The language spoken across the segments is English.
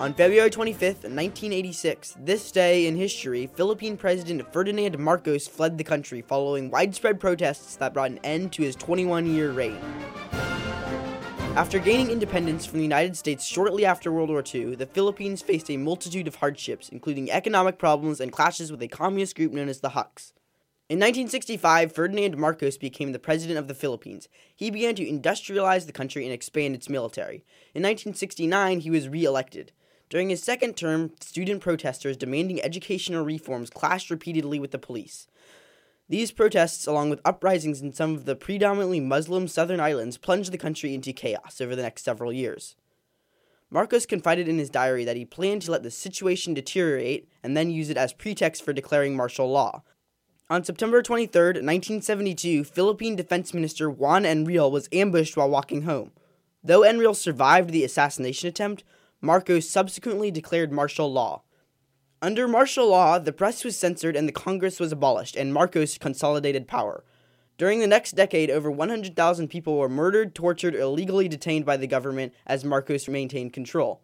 On February 25th, 1986, this day in history, Philippine President Ferdinand Marcos fled the country following widespread protests that brought an end to his 21 year reign. After gaining independence from the United States shortly after World War II, the Philippines faced a multitude of hardships, including economic problems and clashes with a communist group known as the Huks. In 1965, Ferdinand Marcos became the president of the Philippines. He began to industrialize the country and expand its military. In 1969, he was re elected. During his second term, student protesters demanding educational reforms clashed repeatedly with the police. These protests, along with uprisings in some of the predominantly Muslim southern islands, plunged the country into chaos over the next several years. Marcos confided in his diary that he planned to let the situation deteriorate and then use it as pretext for declaring martial law. On September 23, 1972, Philippine Defense Minister Juan Enrile was ambushed while walking home. Though Enrile survived the assassination attempt, Marcos subsequently declared martial law. Under martial law, the press was censored and the Congress was abolished, and Marcos consolidated power. During the next decade, over 100,000 people were murdered, tortured, or illegally detained by the government as Marcos maintained control.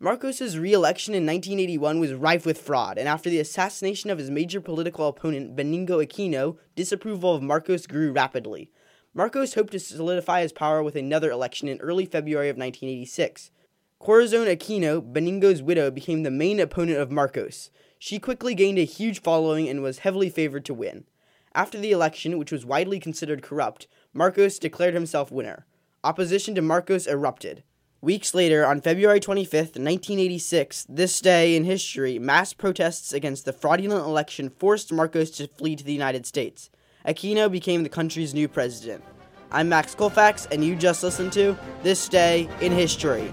Marcos's re-election in 1981 was rife with fraud, and after the assassination of his major political opponent, Benigno Aquino, disapproval of Marcos grew rapidly. Marcos hoped to solidify his power with another election in early February of 1986. Corazon Aquino, Benigno's widow, became the main opponent of Marcos. She quickly gained a huge following and was heavily favored to win. After the election, which was widely considered corrupt, Marcos declared himself winner. Opposition to Marcos erupted. Weeks later, on February 25th, 1986, this day in history, mass protests against the fraudulent election forced Marcos to flee to the United States. Aquino became the country's new president. I'm Max Colfax, and you just listened to This Day in History.